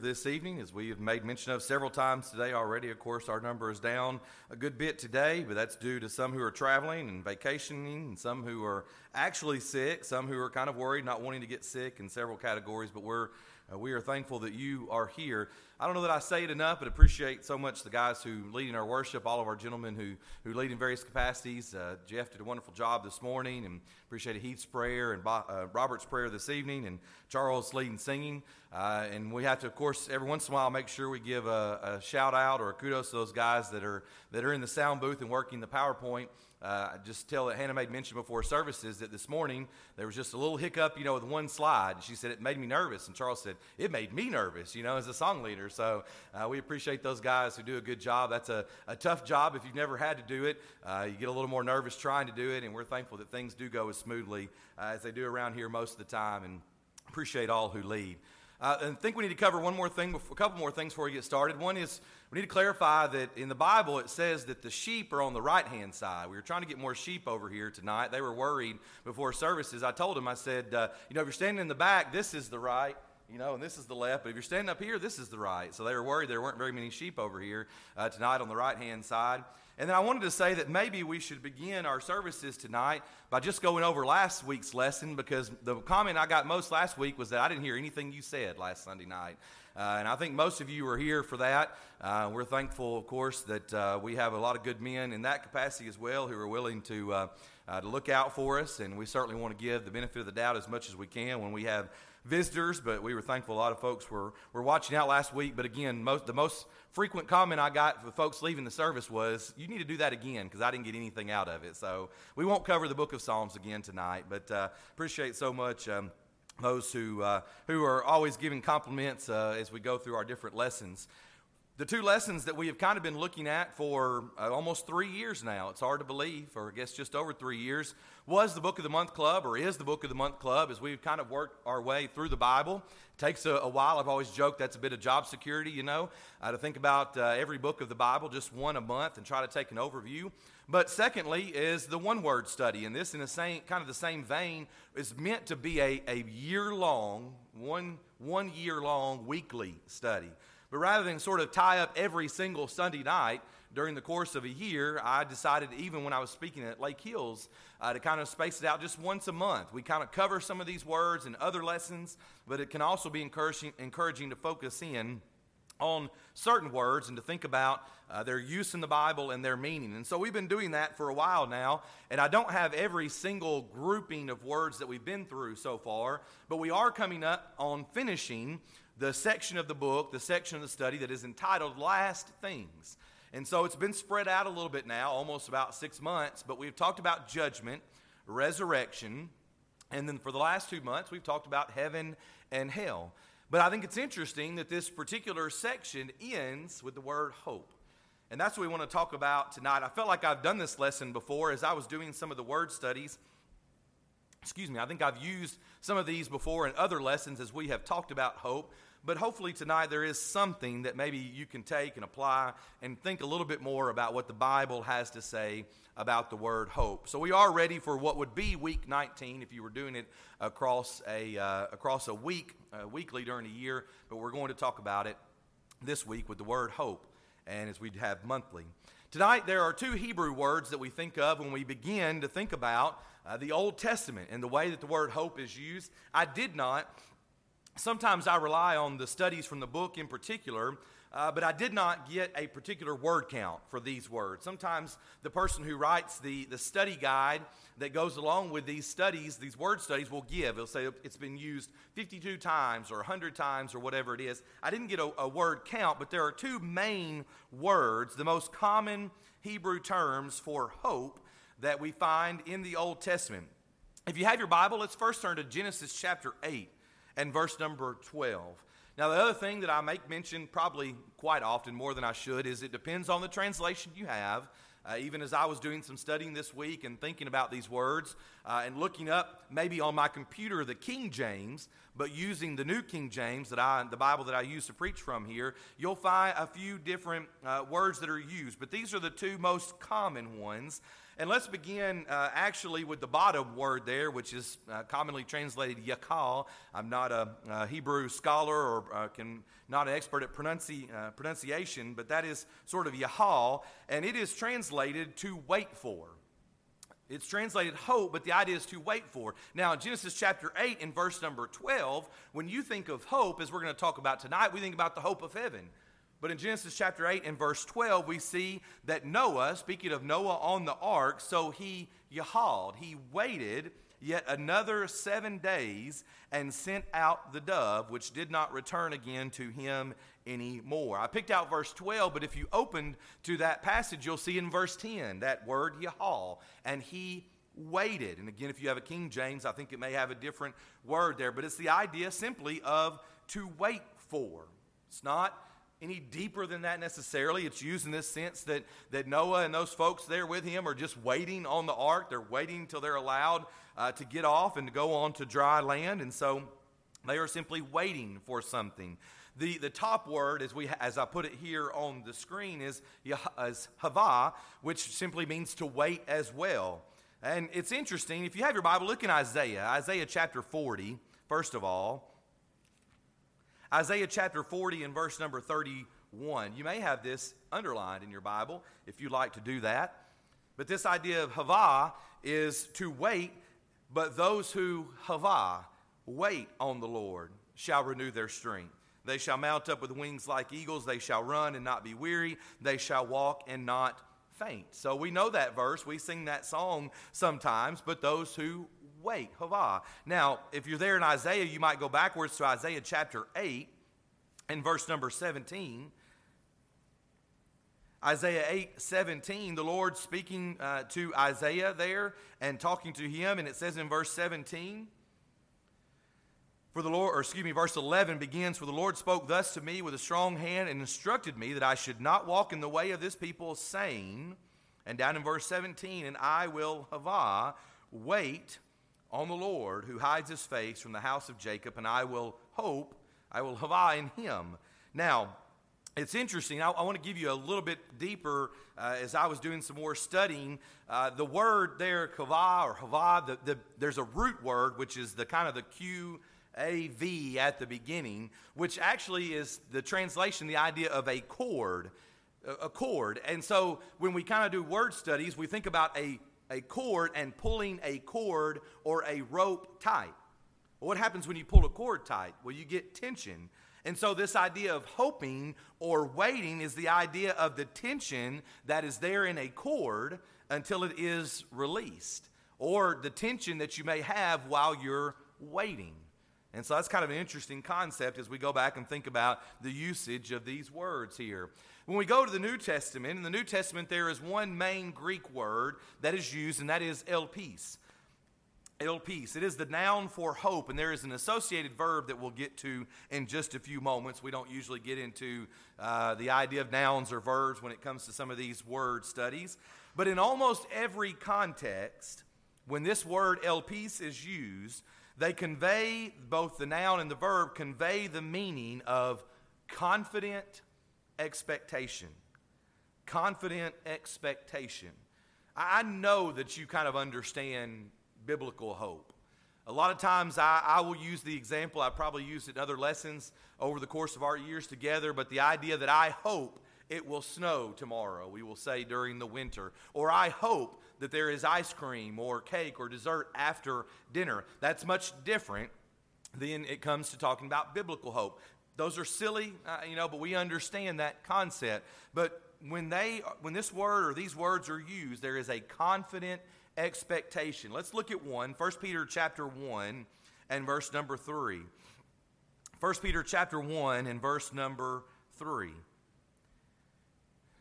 this evening, as we have made mention of several times today already. Of course, our number is down a good bit today, but that's due to some who are traveling and vacationing, and some who are actually sick, some who are kind of worried, not wanting to get sick in several categories. But we're uh, we are thankful that you are here. I don't know that I say it enough, but appreciate so much the guys who lead in our worship, all of our gentlemen who, who lead in various capacities. Uh, Jeff did a wonderful job this morning, and appreciate Heath's prayer and uh, Robert's prayer this evening, and Charles leading singing. Uh, and we have to, of course, every once in a while make sure we give a, a shout out or a kudos to those guys that are that are in the sound booth and working the PowerPoint. Uh, just tell that Hannah made mention before services that this morning there was just a little hiccup, you know, with one slide. And She said it made me nervous, and Charles said it made me nervous, you know, as a song leader. So uh, we appreciate those guys who do a good job. That's a, a tough job if you've never had to do it. Uh, you get a little more nervous trying to do it, and we're thankful that things do go as smoothly uh, as they do around here most of the time, and appreciate all who lead. Uh, and I think we need to cover one more thing, a couple more things before we get started. One is we need to clarify that in the Bible it says that the sheep are on the right hand side. We were trying to get more sheep over here tonight. They were worried before services. I told them, I said, uh, you know, if you're standing in the back, this is the right you know, and this is the left. But if you're standing up here, this is the right. So they were worried there weren't very many sheep over here uh, tonight on the right hand side. And then I wanted to say that maybe we should begin our services tonight by just going over last week's lesson because the comment I got most last week was that I didn't hear anything you said last Sunday night. Uh, and I think most of you were here for that. Uh, we're thankful, of course, that uh, we have a lot of good men in that capacity as well who are willing to, uh, uh, to look out for us. And we certainly want to give the benefit of the doubt as much as we can when we have visitors, but we were thankful a lot of folks were, were watching out last week. But again, most, the most frequent comment I got for folks leaving the service was, You need to do that again because I didn't get anything out of it. So we won't cover the book of Psalms again tonight, but uh, appreciate so much. Um, those who, uh, who are always giving compliments uh, as we go through our different lessons. The two lessons that we have kind of been looking at for uh, almost three years now, it's hard to believe, or I guess just over three years, was the Book of the Month Club, or is the Book of the Month Club, as we've kind of worked our way through the Bible. It takes a, a while. I've always joked that's a bit of job security, you know, uh, to think about uh, every book of the Bible, just one a month, and try to take an overview. But secondly, is the one word study. And this, in the same kind of the same vein, is meant to be a, a year long, one, one year long weekly study. But rather than sort of tie up every single Sunday night during the course of a year, I decided, even when I was speaking at Lake Hills, uh, to kind of space it out just once a month. We kind of cover some of these words and other lessons, but it can also be encouraging, encouraging to focus in on certain words and to think about uh, their use in the Bible and their meaning. And so we've been doing that for a while now, and I don't have every single grouping of words that we've been through so far, but we are coming up on finishing the section of the book, the section of the study that is entitled Last Things. And so it's been spread out a little bit now, almost about six months, but we've talked about judgment, resurrection, and then for the last two months, we've talked about heaven and hell. But I think it's interesting that this particular section ends with the word hope. And that's what we want to talk about tonight. I felt like I've done this lesson before as I was doing some of the word studies. Excuse me, I think I've used some of these before in other lessons as we have talked about hope. But hopefully tonight there is something that maybe you can take and apply and think a little bit more about what the Bible has to say about the word hope. So we are ready for what would be week 19 if you were doing it across a, uh, across a week, uh, weekly during the year. But we're going to talk about it this week with the word hope and as we'd have monthly. Tonight, there are two Hebrew words that we think of when we begin to think about uh, the Old Testament and the way that the word hope is used. I did not Sometimes I rely on the studies from the book in particular, uh, but I did not get a particular word count for these words. Sometimes the person who writes the, the study guide that goes along with these studies, these word studies, will give. It'll say it's been used 52 times or 100 times or whatever it is. I didn't get a, a word count, but there are two main words, the most common Hebrew terms for hope that we find in the Old Testament. If you have your Bible, let's first turn to Genesis chapter 8 and verse number 12. Now, the other thing that I make mention probably quite often, more than I should, is it depends on the translation you have. Uh, even as I was doing some studying this week and thinking about these words uh, and looking up maybe on my computer the King James, but using the New King James that I, the Bible that I use to preach from here, you'll find a few different uh, words that are used. But these are the two most common ones And let's begin uh, actually with the bottom word there, which is uh, commonly translated yakal. I'm not a, a Hebrew scholar or uh, can, not an expert at pronunci- uh, pronunciation, but that is sort of yahal, and it is translated to wait for. It's translated hope, but the idea is to wait for. Now, in Genesis chapter 8, and verse number 12, when you think of hope, as we're going to talk about tonight, we think about the hope of heaven. But in Genesis chapter 8 and verse 12, we see that Noah, speaking of Noah on the ark, so he yahald, he waited yet another seven days and sent out the dove, which did not return again to him anymore. I picked out verse 12, but if you opened to that passage, you'll see in verse 10 that word Yahal, and he waited. And again, if you have a King James, I think it may have a different word there, but it's the idea simply of to wait for. It's not any deeper than that necessarily. It's used in this sense that, that Noah and those folks there with him are just waiting on the ark. They're waiting until they're allowed uh, to get off and to go on to dry land. And so they are simply waiting for something. The, the top word, as, we, as I put it here on the screen, is, is hava, which simply means to wait as well. And it's interesting, if you have your Bible, look in Isaiah, Isaiah chapter 40, first of all. Isaiah chapter 40 and verse number 31. You may have this underlined in your Bible if you'd like to do that. But this idea of hava is to wait, but those who hava, wait on the Lord, shall renew their strength. They shall mount up with wings like eagles. They shall run and not be weary. They shall walk and not faint. So we know that verse. We sing that song sometimes, but those who wait, Havah. Now, if you're there in Isaiah, you might go backwards to Isaiah chapter 8 and verse number 17. Isaiah 8 17, the Lord speaking uh, to Isaiah there and talking to him, and it says in verse 17, for the Lord, or excuse me, verse 11 begins For the Lord spoke thus to me with a strong hand and instructed me that I should not walk in the way of this people, saying, and down in verse 17, and I will hava, wait on the Lord who hides his face from the house of Jacob, and I will hope, I will hava in him. Now, it's interesting. I, I, want to give you a little bit deeper uh, as I was doing some more studying. Uh, the word there, kava or hava, the, the, there's a root word, which is the kind of the Q A V at the beginning, which actually is the translation, the idea of a cord. A cord. And so when we kind of do word studies, we think about a, a cord and pulling a cord or a rope tight. Well, what happens when you pull a cord tight? Well, you get tension. And so, this idea of hoping or waiting is the idea of the tension that is there in a cord until it is released, or the tension that you may have while you're waiting. And so that's kind of an interesting concept as we go back and think about the usage of these words here. When we go to the New Testament, in the New Testament, there is one main Greek word that is used, and that is elpis. Elpis. It is the noun for hope, and there is an associated verb that we'll get to in just a few moments. We don't usually get into uh, the idea of nouns or verbs when it comes to some of these word studies. But in almost every context, when this word elpis is used, they convey, both the noun and the verb convey the meaning of confident expectation. Confident expectation. I know that you kind of understand biblical hope. A lot of times I, I, will use the example, I probably used it in other lessons over the course of our years together, but the idea that I hope it will snow tomorrow, we will say during the winter. Or I hope that there is ice cream or cake or dessert after dinner. That's much different than it comes to talking about biblical hope. Those are silly, uh, you know, but we understand that concept. But when they when this word or these words are used, there is a confident expectation. Let's look at one. 1 Peter chapter 1 and verse number 3. 1 Peter chapter 1 and verse number 3.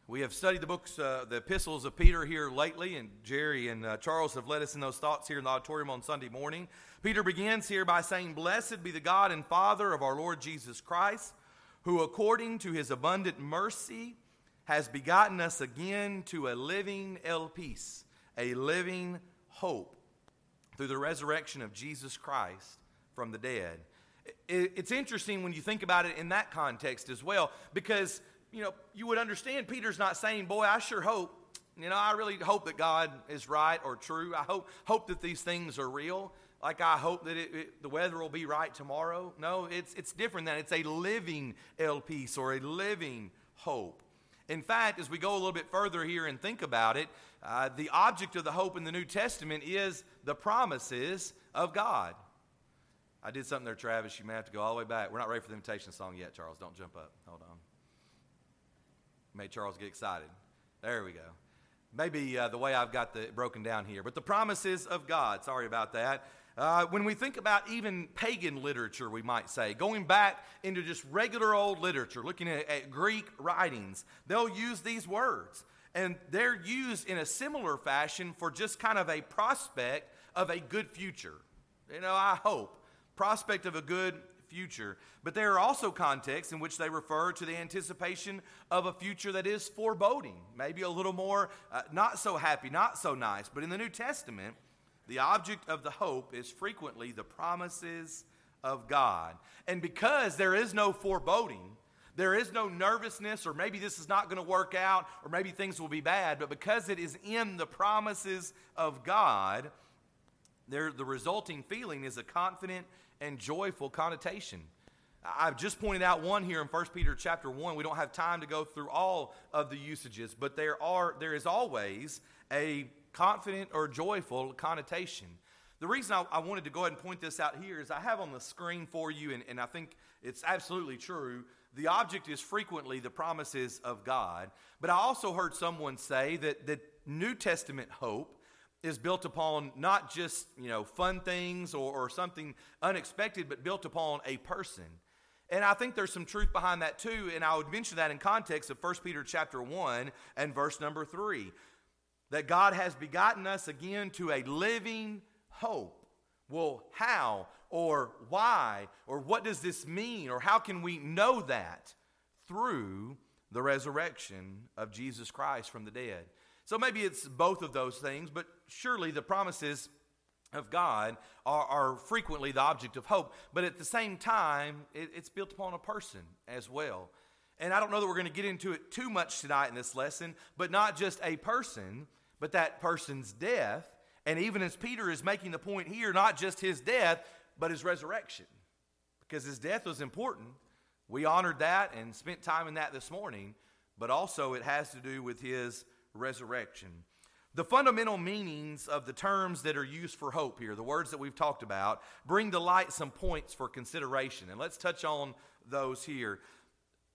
We have studied the books, uh, the epistles of Peter here lately, and Jerry and uh, Charles have led us in those thoughts here in the auditorium on Sunday morning. Peter begins here by saying, Blessed be the God and Father of our Lord Jesus Christ, who according to his abundant mercy has begotten us again to a living elpis, a living hope, through the resurrection of Jesus Christ from the dead. It's interesting when you think about it in that context as well, because you know, you would understand Peter's not saying, Boy, I sure hope you know, I really hope that God is right or true. I hope, hope that these things are real. Like I hope that it, it, the weather will be right tomorrow. No, it's, it's different than it's a living elpis or a living hope. In fact, as we go a little bit further here and think about it, uh, the object of the hope in the New Testament is the promises of God. I did something there, Travis. You may have to go all the way back. We're not ready for the invitation song yet, Charles. Don't jump up. Hold on. Made Charles get excited. There we go. Maybe uh, the way I've got the broken down here, but the promises of God. Sorry about that. Uh, when we think about even pagan literature, we might say, going back into just regular old literature, looking at, at Greek writings, they'll use these words. And they're used in a similar fashion for just kind of a prospect of a good future. You know, I hope. Prospect of a good future. But there are also contexts in which they refer to the anticipation of a future that is foreboding, maybe a little more uh, not so happy, not so nice. But in the New Testament, the object of the hope is frequently the promises of God. And because there is no foreboding, there is no nervousness, or maybe this is not going to work out, or maybe things will be bad, but because it is in the promises of God, there, the resulting feeling is a confident and joyful connotation. I've just pointed out one here in 1 Peter chapter 1. We don't have time to go through all of the usages, but there are there is always a confident or joyful connotation. The reason I, I, wanted to go ahead and point this out here is I have on the screen for you, and, and I think it's absolutely true. The object is frequently the promises of God. But I also heard someone say that, that New Testament hope is built upon not just you know fun things or, or something unexpected, but built upon a person. And I think there's some truth behind that too, and I would mention that in context of 1 Peter chapter 1 and verse number 3 that God has begotten us again to a living hope. Well, how or why or what does this mean or how can we know that? Through the resurrection of Jesus Christ from the dead. So maybe it's both of those things, but surely the promises of God are, are frequently the object of hope. But at the same time, it, it's built upon a person as well. And I don't know that we're going to get into it too much tonight in this lesson, but not just a person, but that person's death. And even as Peter is making the point here, not just his death, but his resurrection. Because his death was important. We honored that and spent time in that this morning, but also it has to do with his resurrection. The fundamental meanings of the terms that are used for hope here, the words that we've talked about, bring to light some points for consideration. And let's touch on those here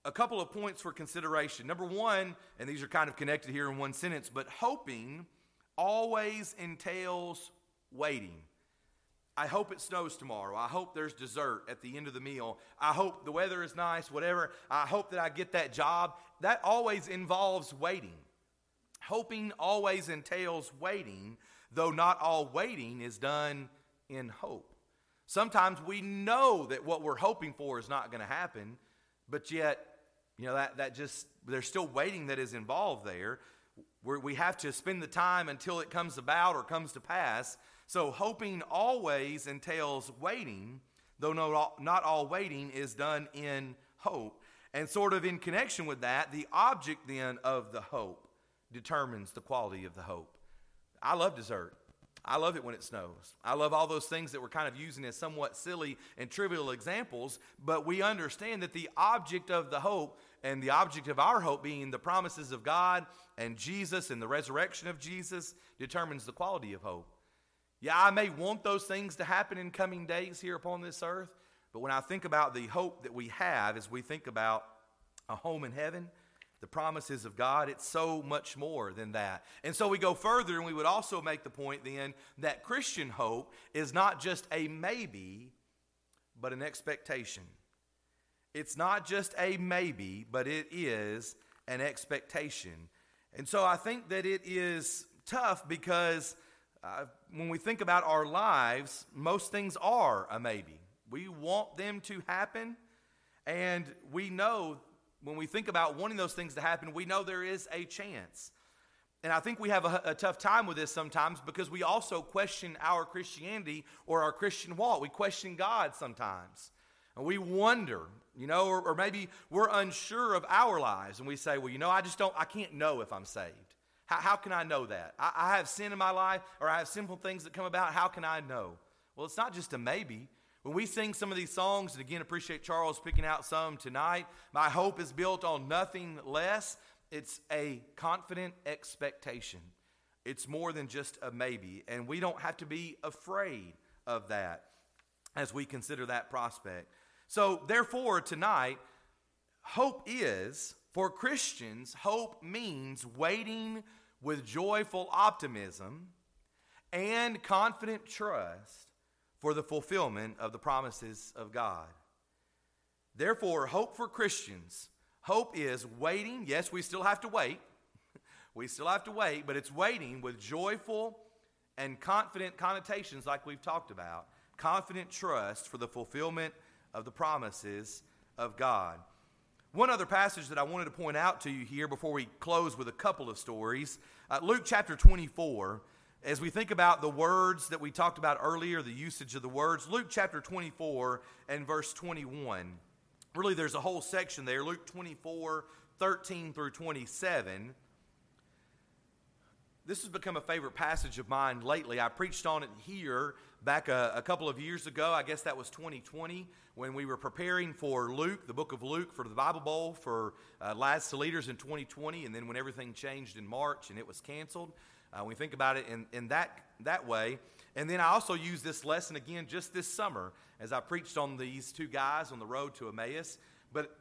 a couple of points for consideration. Number one, and these are kind of connected here in one sentence, but hoping always entails waiting. I hope it snows tomorrow. I hope there's dessert at the end of the meal. I hope the weather is nice, whatever. I hope that I get that job. That always involves waiting. Hoping always entails waiting, though not all waiting is done in hope. Sometimes we know that what we're hoping for is not going to happen, but yet you know, that, that just, there's still waiting that is involved there. Where we have to spend the time until it comes about or comes to pass. So, hoping always entails waiting, though not not all waiting is done in hope. And, sort of in connection with that, the object then of the hope determines the quality of the hope. I love dessert. I love it when it snows. I love all those things that we're kind of using as somewhat silly and trivial examples, but we understand that the object of the hope and the object of our hope being the promises of God and Jesus and the resurrection of Jesus determines the quality of hope. Yeah, I may want those things to happen in coming days here upon this earth, but when I think about the hope that we have as we think about a home in heaven, the promises of God, it's so much more than that. And so we go further, and we would also make the point then that Christian hope is not just a maybe, but an expectation. It's not just a maybe, but it is an expectation. And so I think that it is tough because uh, when we think about our lives, most things are a maybe. We want them to happen, and we know when we think about wanting those things to happen, we know there is a chance. And I think we have a, a, tough time with this sometimes because we also question our Christianity or our Christian walk. We question God sometimes. And we wonder, you know, or, or maybe we're unsure of our lives and we say, well, you know, I just don't, I can't know if I'm saved. How, how can I know that? I, I have sin in my life or I have sinful things that come about. How can I know? Well, it's not just a maybe. When we sing some of these songs, and again, appreciate Charles picking out some tonight, my hope is built on nothing less. It's a confident expectation. It's more than just a maybe, and we don't have to be afraid of that as we consider that prospect. So, therefore, tonight, hope is for Christians, hope means waiting with joyful optimism and confident trust for the fulfillment of the promises of God. Therefore, hope for Christians, hope is waiting. Yes, we still have to wait. we still have to wait, but it's waiting with joyful and confident connotations, like we've talked about. Confident trust for the fulfillment of the promises of God. One other passage that I wanted to point out to you here before we close with a couple of stories uh, Luke chapter 24 as we think about the words that we talked about earlier, the usage of the words, Luke chapter 24 and verse 21. Really, there's a whole section there, Luke 24, 13 through 27. This has become a favorite passage of mine lately. I preached on it here back a, a, couple of years ago. I guess that was 2020 when we were preparing for Luke, the book of Luke, for the Bible Bowl for uh, to Leaders in 2020, and then when everything changed in March and it was canceled. Uh, we think about it in, in that, that way. And then I also use this lesson again just this summer as I preached on these two guys on the road to Emmaus. But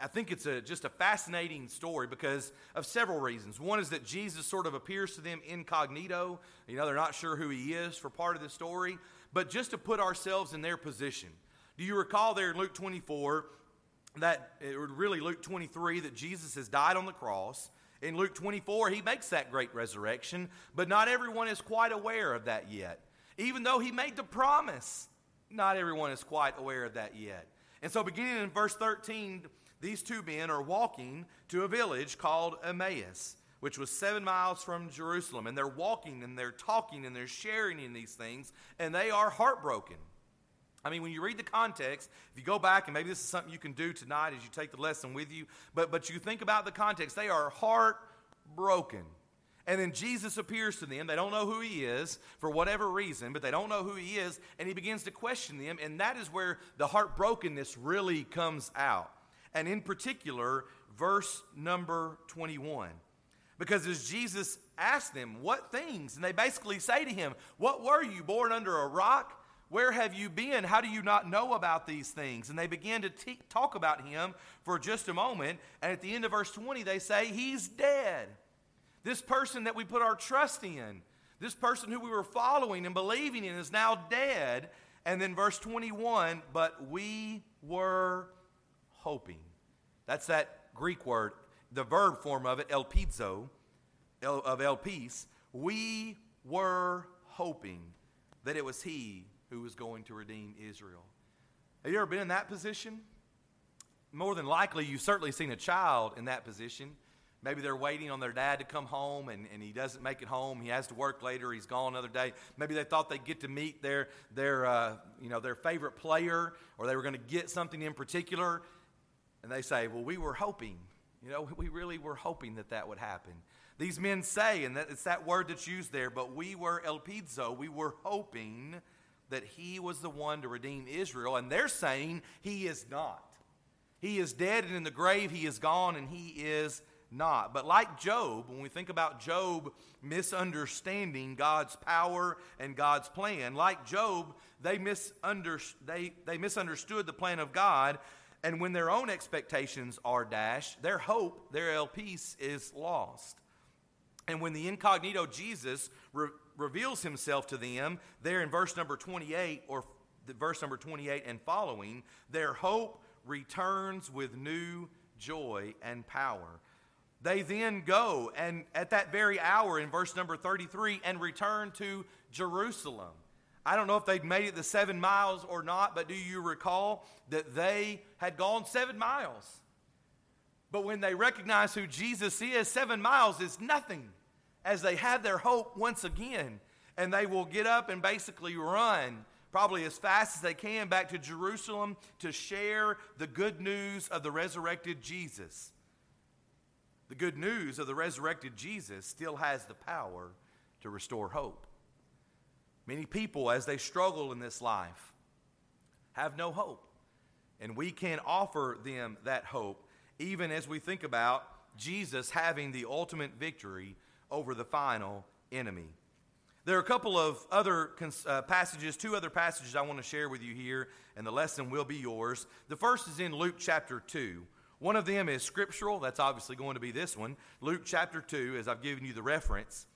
I think it's a, just a fascinating story because of several reasons. One is that Jesus sort of appears to them incognito. You know, they're not sure who he is for part of the story. But just to put ourselves in their position. Do you recall there in Luke 24 that, really Luke 23, that Jesus has died on the cross? In Luke 24, he makes that great resurrection, but not everyone is quite aware of that yet. Even though he made the promise, not everyone is quite aware of that yet. And so, beginning in verse 13, these two men are walking to a village called Emmaus, which was seven miles from Jerusalem. And they're walking and they're talking and they're sharing in these things, and they are heartbroken. I mean, when you read the context, if you go back, and maybe this is something you can do tonight as you take the lesson with you, but, but you think about the context, they are heartbroken. And then Jesus appears to them. They don't know who he is for whatever reason, but they don't know who he is, and he begins to question them, and that is where the heartbrokenness really comes out. And in particular, verse number 21. Because as Jesus asked them, What things? And they basically say to him, What were you, born under a rock? Where have you been? How do you not know about these things? And they begin to t- talk about him for just a moment. And at the end of verse 20, they say, He's dead. This person that we put our trust in, this person who we were following and believing in, is now dead. And then verse 21, but we were hoping. That's that Greek word, the verb form of it, elpizo, of elpis. We were hoping that it was he who was going to redeem Israel. Have you ever been in that position? More than likely, you've certainly seen a child in that position. Maybe they're waiting on their dad to come home and, and he doesn't make it home. He has to work later. He's gone another day. Maybe they thought they'd get to meet their, their, uh, you know, their favorite player or they were going to get something in particular. And they say, Well, we were hoping. You know, we really were hoping that that would happen. These men say, and that, it's that word that's used there, but we were elpizo. We were hoping that he was the one to redeem Israel, and they're saying he is not. He is dead and in the grave, he is gone, and he is not. But like Job, when we think about Job misunderstanding God's power and God's plan, like Job, they, misunder, they, they misunderstood the plan of God, and when their own expectations are dashed, their hope, their peace is lost. And when the incognito Jesus re- reveals himself to them there in verse number 28 or the verse number 28 and following, their hope returns with new joy and power. They then go and at that very hour in verse number 33 and return to Jerusalem. I don't know if they'd made it the seven miles or not, but do you recall that they had gone seven miles? But when they recognize who Jesus is, seven miles is nothing as they have their hope once again. And they will get up and basically run, probably as fast as they can, back to Jerusalem to share the good news of the resurrected Jesus. The good news of the resurrected Jesus still has the power to restore hope. Many people, as they struggle in this life, have no hope. And we can offer them that hope, even as we think about Jesus having the ultimate victory over the final enemy. There are a couple of other uh, passages, two other passages I want to share with you here, and the lesson will be yours. The first is in Luke chapter 2. One of them is scriptural, that's obviously going to be this one, Luke chapter 2, as I've given you the reference.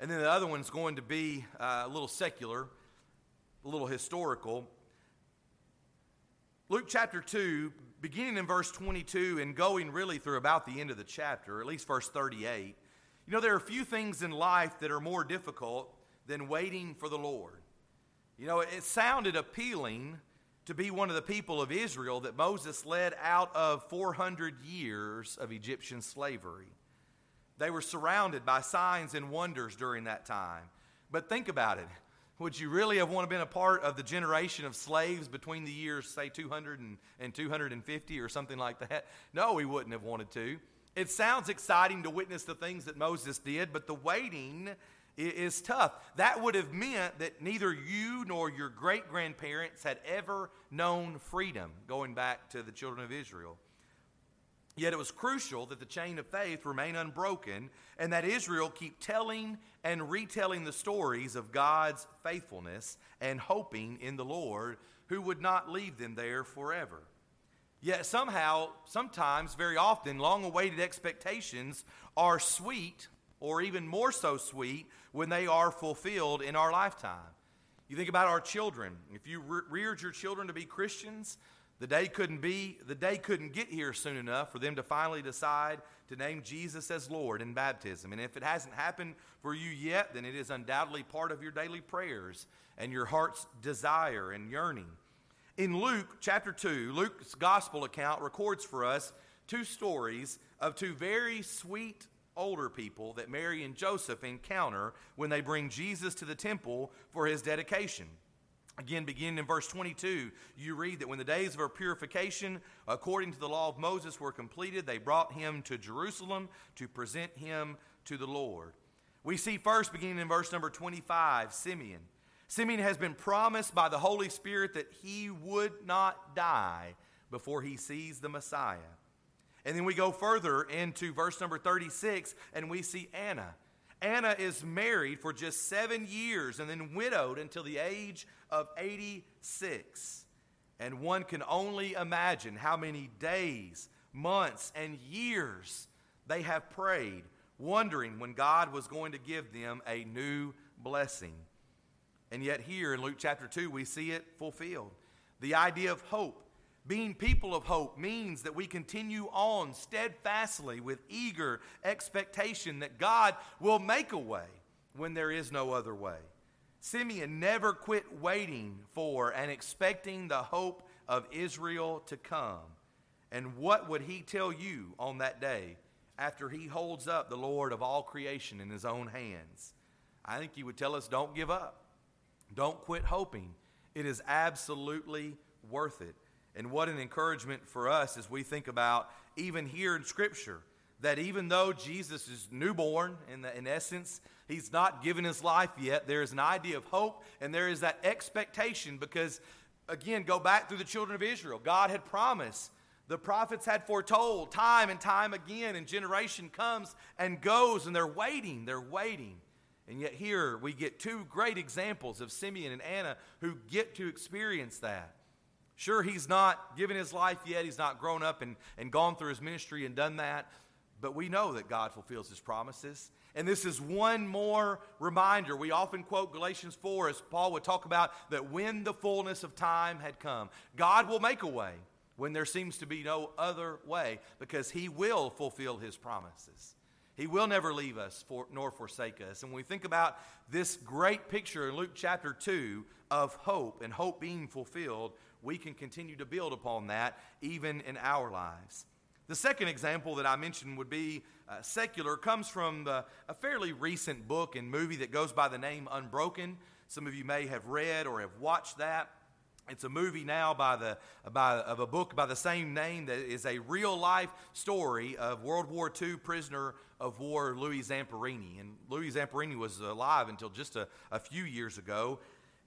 And then the other one's going to be uh, a little secular, a little historical. Luke chapter 2, beginning in verse 22 and going really through about the end of the chapter, at least verse 38. You know, there are a few things in life that are more difficult than waiting for the Lord. You know, it sounded appealing to be one of the people of Israel that Moses led out of 400 years of Egyptian slavery. They were surrounded by signs and wonders during that time. But think about it. Would you really have wanted to been a part of the generation of slaves between the years, say, 200 and, and 250 or something like that? No, we wouldn't have wanted to. It sounds exciting to witness the things that Moses did, but the waiting is tough. That would have meant that neither you nor your great grandparents had ever known freedom, going back to the children of Israel. Yet it was crucial that the chain of faith remain unbroken and that Israel keep telling and retelling the stories of God's faithfulness and hoping in the Lord who would not leave them there forever. Yet somehow, sometimes, very often, long awaited expectations are sweet or even more so sweet when they are fulfilled in our lifetime. You think about our children. If you re- reared your children to be Christians, the day couldn't be the day couldn't get here soon enough for them to finally decide to name Jesus as Lord in baptism. And if it hasn't happened for you yet, then it is undoubtedly part of your daily prayers and your heart's desire and yearning. In Luke chapter 2, Luke's gospel account records for us two stories of two very sweet older people that Mary and Joseph encounter when they bring Jesus to the temple for his dedication. Again, beginning in verse 22, you read that when the days of her purification, according to the law of Moses, were completed, they brought him to Jerusalem to present him to the Lord. We see first, beginning in verse number 25, Simeon. Simeon has been promised by the Holy Spirit that he would not die before he sees the Messiah. And then we go further into verse number 36 and we see Anna. Anna is married for just seven years and then widowed until the age of 86. And one can only imagine how many days, months, and years they have prayed, wondering when God was going to give them a new blessing. And yet, here in Luke chapter 2, we see it fulfilled. The idea of hope being people of hope means that we continue on steadfastly with eager expectation that God will make a way when there is no other way. Simeon never quit waiting for and expecting the hope of Israel to come. And what would he tell you on that day after he holds up the Lord of all creation in his own hands? I think he would tell us don't give up, don't quit hoping. It is absolutely worth it. And what an encouragement for us as we think about, even here in Scripture, that even though Jesus is newborn, in, the, in essence, he's not given his life yet, there is an idea of hope and there is that expectation because, again, go back through the children of Israel. God had promised, the prophets had foretold time and time again, and generation comes and goes, and they're waiting, they're waiting. And yet, here we get two great examples of Simeon and Anna who get to experience that. Sure, he's not given his life yet. He's not grown up and, and gone through his ministry and done that. But we know that God fulfills his promises. And this is one more reminder. We often quote Galatians 4 as Paul would talk about that when the fullness of time had come, God will make a way when there seems to be no other way because he will fulfill his promises. He will never leave us for, nor forsake us. And when we think about this great picture in Luke chapter 2 of hope and hope being fulfilled, we can continue to build upon that even in our lives. The second example that I mentioned would be uh, secular, comes from the, a fairly recent book and movie that goes by the name Unbroken. Some of you may have read or have watched that. It's a movie now by the, by, of a book by the same name that is a real life story of World War II prisoner of war Louis Zamperini. And Louis Zamperini was alive until just a, a few years ago.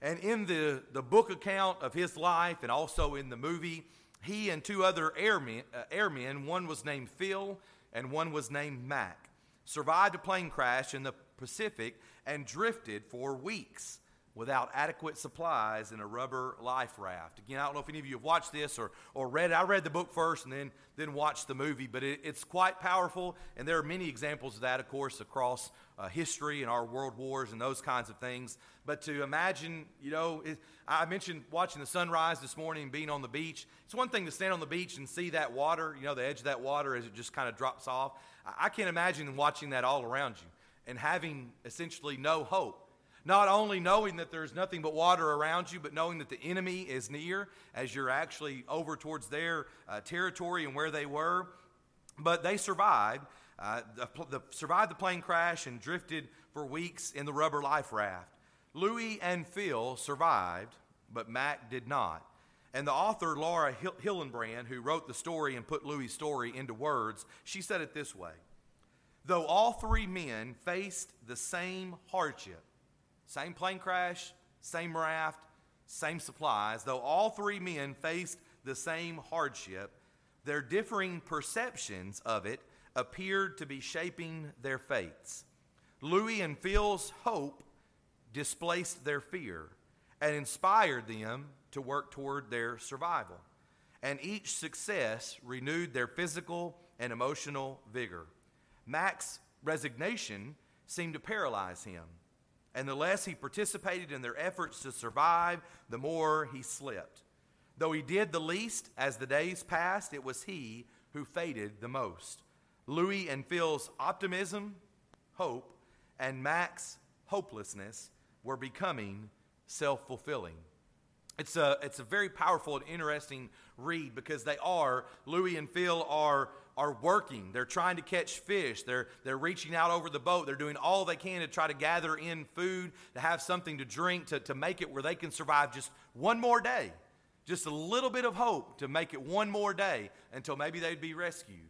And in the, the book account of his life and also in the movie, he and two other airmen, uh, airmen, one was named Phil and one was named Mac, survived a plane crash in the Pacific and drifted for weeks without adequate supplies in a rubber life raft. Again, I don't know if any of you have watched this or, or read it. I read the book first and then, then watched the movie, but it, it's quite powerful, and there are many examples of that, of course, across uh, history and our world wars and those kinds of things. But to imagine, you know, it, I mentioned watching the sunrise this morning and being on the beach. It's one thing to stand on the beach and see that water, you know, the edge of that water as it just kind of drops off. I, I can't imagine watching that all around you and having essentially no hope not only knowing that there's nothing but water around you, but knowing that the enemy is near as you're actually over towards their uh, territory and where they were. But they survived. Uh, the, the, survived the plane crash and drifted for weeks in the rubber life raft. Louis and Phil survived, but Mac did not. And the author, Laura Hillenbrand, who wrote the story and put Louis' story into words, she said it this way Though all three men faced the same hardship, same plane crash, same raft, same supplies. Though all three men faced the same hardship, their differing perceptions of it appeared to be shaping their fates. Louis and Phil's hope displaced their fear and inspired them to work toward their survival. And each success renewed their physical and emotional vigor. Mac's resignation seemed to paralyze him and the less he participated in their efforts to survive, the more he slipped. Though he did the least as the days passed, it was he who faded the most. Louis and Phil's optimism, hope, and Mac's hopelessness were becoming self fulfilling. It's a, it's a very powerful and interesting read because they are, Louis and Phil are are working. They're trying to catch fish. They're, they're reaching out over the boat. They're doing all they can to try to gather in food, to have something to drink, to, to make it where they can survive just one more day. Just a little bit of hope to make it one more day until maybe they'd be rescued.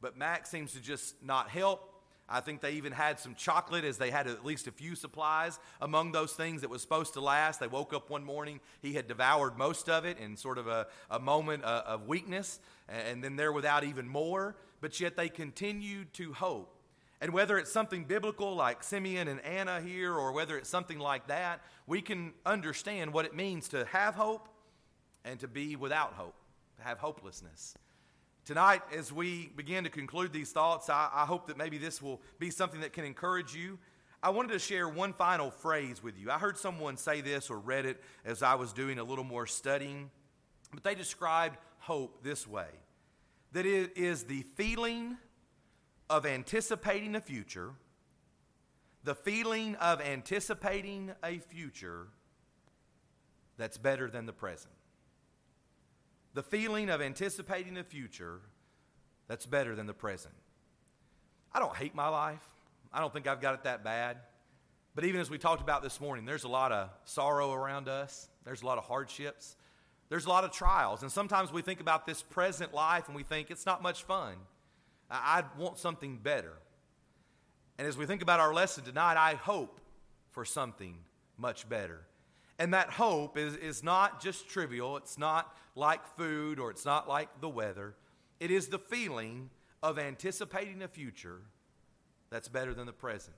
But Mac seems to just not help. I think they even had some chocolate as they had at least a few supplies among those things that was supposed to last. They woke up one morning, he had devoured most of it in sort of a, a moment uh, of weakness, and then they're without even more, but yet they continued to hope. And whether it's something biblical like Simeon and Anna here, or whether it's something like that, we can understand what it means to have hope and to be without hope, to have hopelessness. Tonight, as we begin to conclude these thoughts, I, I, hope that maybe this will be something that can encourage you. I wanted to share one final phrase with you. I heard someone say this or read it as I was doing a little more studying, but they described hope this way that it is the feeling of anticipating a future, the feeling of anticipating a future that's better than the present the feeling of anticipating the future that's better than the present. I don't hate my life. I don't think I've got it that bad. But even as we talked about this morning, there's a lot of sorrow around us, there's a lot of hardships, there's a lot of trials. And sometimes we think about this present life and we think it's not much fun. I want something better. And as we think about our lesson tonight, I hope for something much better. And that hope is, is not just trivial, it's not like food or it's not like the weather. It is the feeling of anticipating a future that's better than the present.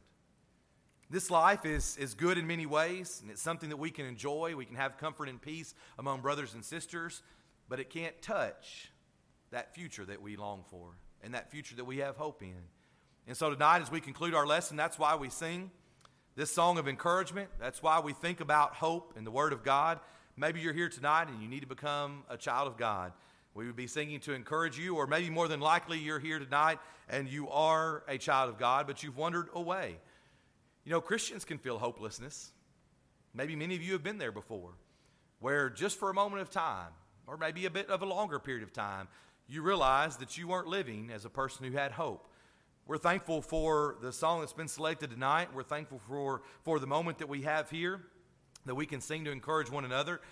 This life is, is good in many ways, and it's something that we can enjoy. We can have comfort and peace among brothers and sisters, but it can't touch that future that we long for and that future that we have hope in. And so tonight, as we conclude our lesson, that's why we sing this song of encouragement. That's why we think about hope and the Word of God. Maybe you're here tonight and you need to become a child of God. We would be singing to encourage you, or maybe more than likely you're here tonight and you are a child of God, but you've wandered away. You know, Christians can feel hopelessness. Maybe many of you have been there before, where just for a moment of time, or maybe a bit of a longer period of time, you realize that you weren't living as a person who had hope. We're thankful for the song that's been selected tonight. We're thankful for, for the moment that we have here, that we can sing to encourage one another.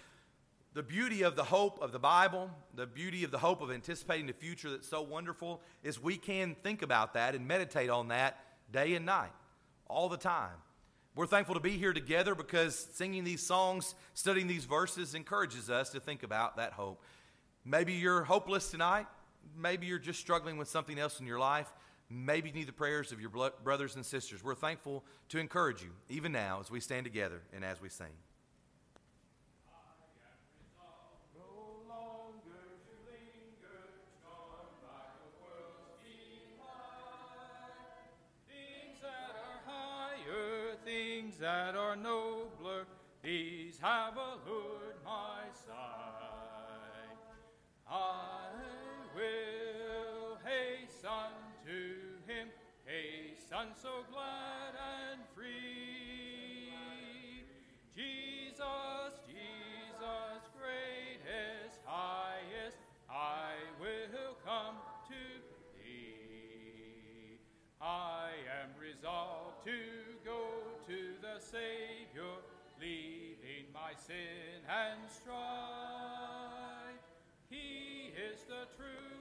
The beauty of the hope of the Bible, the beauty of the hope of anticipating the future that's so wonderful, is we can think about that and meditate on that day and night, all the time. We're thankful to be here together because singing these songs, studying these verses encourages us to think about that hope. Maybe you're hopeless tonight. Maybe you're just struggling with something else in your life. Maybe need the prayers of your brothers and sisters. We're thankful to encourage you, even now, as we stand together and as we sing. that are nobler, these have allured my sight. I will hasten so glad and free. Jesus, Jesus, greatest, highest, I will come to thee. I am resolved to go to the Savior, leaving my sin and strife. He is the true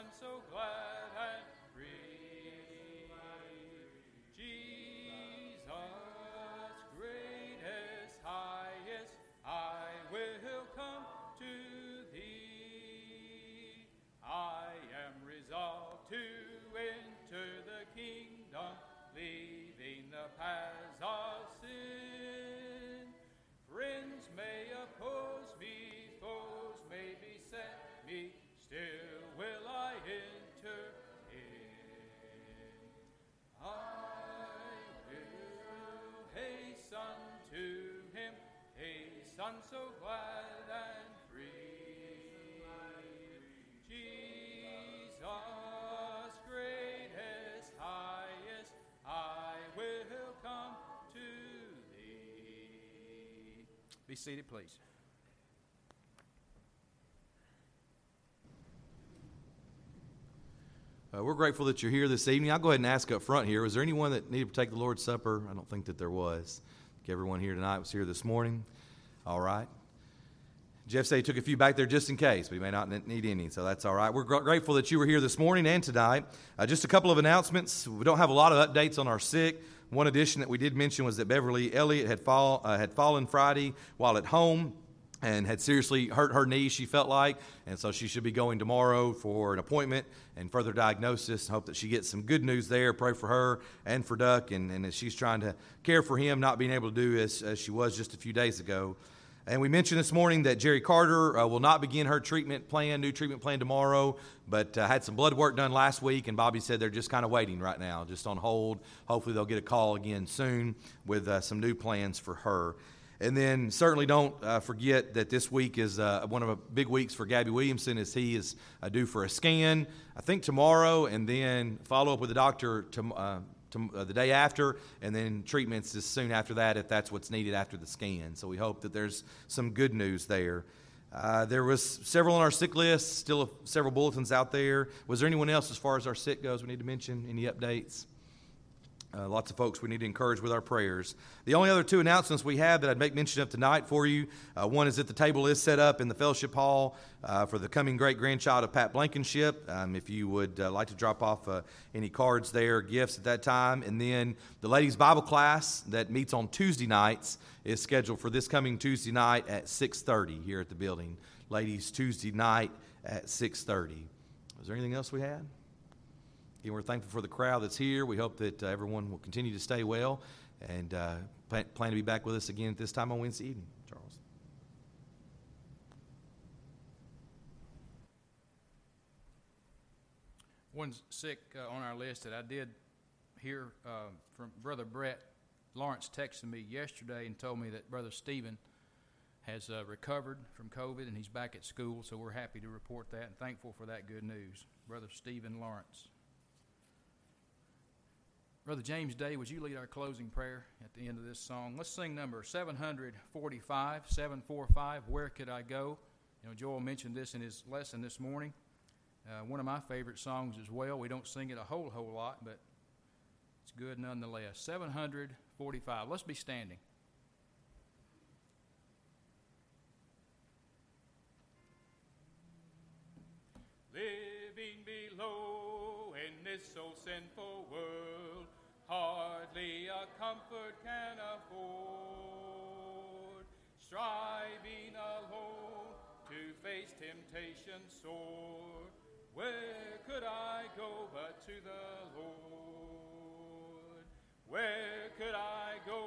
hasten so glad seated, please. Uh, we're grateful that you're here this evening. I'll go ahead and ask up front here. Was there anyone that needed to take the Lord's Supper? I don't think that there was. Everyone here tonight was here this morning. All right. Jeff said he took a few back there just in case. We may not need any, so that's all right. We're gr- grateful that you were here this morning and tonight. Uh, just a couple of announcements. We don't have a lot of updates on our sick. One addition that we did mention was that Beverly Elliott had, fall, uh, had fallen Friday while at home and had seriously hurt her knee, she felt like. And so she should be going tomorrow for an appointment and further diagnosis. Hope that she gets some good news there. Pray for her and for Duck. And, and as she's trying to care for him, not being able to do as, as she was just a few days ago. And we mentioned this morning that Jerry Carter uh, will not begin her treatment plan, new treatment plan tomorrow, but uh, had some blood work done last week, and Bobby said they're just kind of waiting right now, just on hold. Hopefully, they'll get a call again soon with uh, some new plans for her. And then certainly don't uh, forget that this week is uh, one of the big weeks for Gabby Williamson as he is uh, due for a scan, I think tomorrow, and then follow up with the doctor to, to, uh, the day after, and then treatments as soon after that if that's what's needed after the scan. So we hope that there's some good news there. Uh, there was several on our sick list, still several bulletins out there. Was there anyone else as far as our sick goes we need to mention? Any updates? Uh, lots of folks we need to encourage with our prayers. The only other two announcements we have that I'd make mention of tonight for you uh, one is that the table is set up in the fellowship hall uh, for the coming great grandchild of Pat Blankenship. Um, if you would uh, like to drop off uh, any cards there, gifts at that time. And then the ladies' Bible class that meets on Tuesday nights is scheduled for this coming Tuesday night at 6.30 here at the building. Ladies, Tuesday night at 6.30. Was there anything else we had? Again, we're thankful for the crowd that's here. We hope that uh, everyone will continue to stay well and uh, plan, plan to be back with us again at this time on Wednesday evening. Charles. One sick uh, on our list that I did hear uh, from Brother Brett. Lawrence texted me yesterday and told me that Brother Stephen has uh, recovered from COVID and he's back at school, so we're happy to report that and thankful for that good news. Brother Stephen Lawrence. Brother James Day, would you lead our closing prayer at the end of this song? Let's sing number 745, 745, Where Could I Go? You know, Joel mentioned this in his lesson this morning. Uh, one of my favorite songs as well. We don't sing it a whole, whole lot, but it's good nonetheless. 745. Let's be standing. Living below in this so sinful world, hardly a comfort can afford. Striving alone to face temptation sore, where could I go but to the Lord? Where could I go?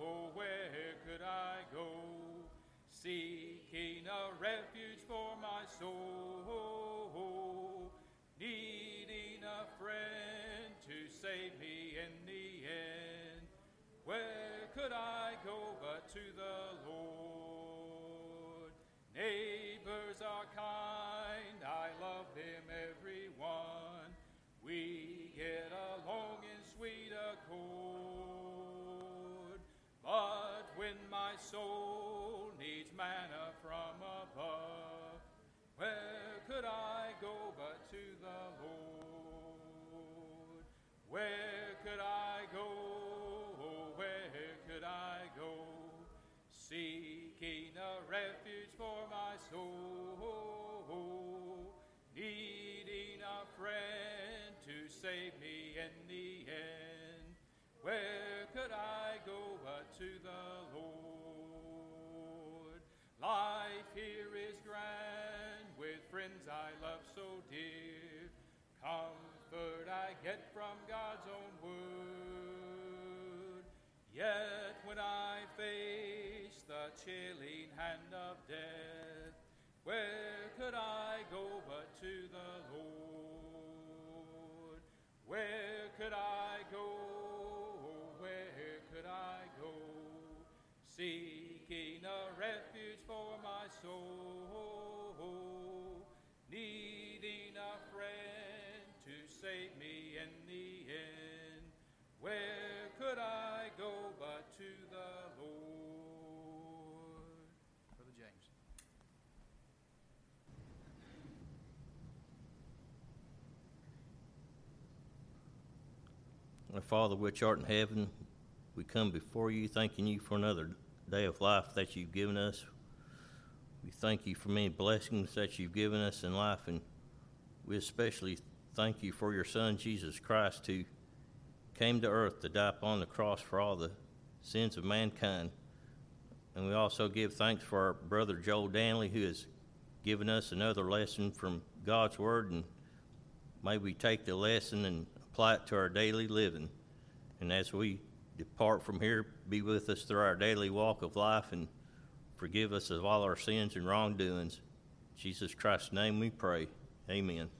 Oh, where could I go? Seeking a refuge for my soul, needing a friend to save me. Where could I go but to the Lord? Neighbors are kind, I love them everyone. We get along in sweet accord. But when my soul Comfort I get from God's own word. Yet when I face the chilling hand of death, where could I go but to the Lord? Where could I go? Where could I go? Seeking a refuge for my soul, Father which art in heaven, we come before you thanking you for another day of life that you've given us. We thank you for many blessings that you've given us in life, and we especially thank you for your Son, Jesus Christ, who came to earth to die upon the cross for all the sins of mankind. And we also give thanks for our brother Joel Danley, who has given us another lesson from God's Word, and may we take the lesson and apply it to our daily living. And as we depart from here, be with us through our daily walk of life and forgive us of all our sins and wrongdoings. In Jesus Christ's name we pray. Amen.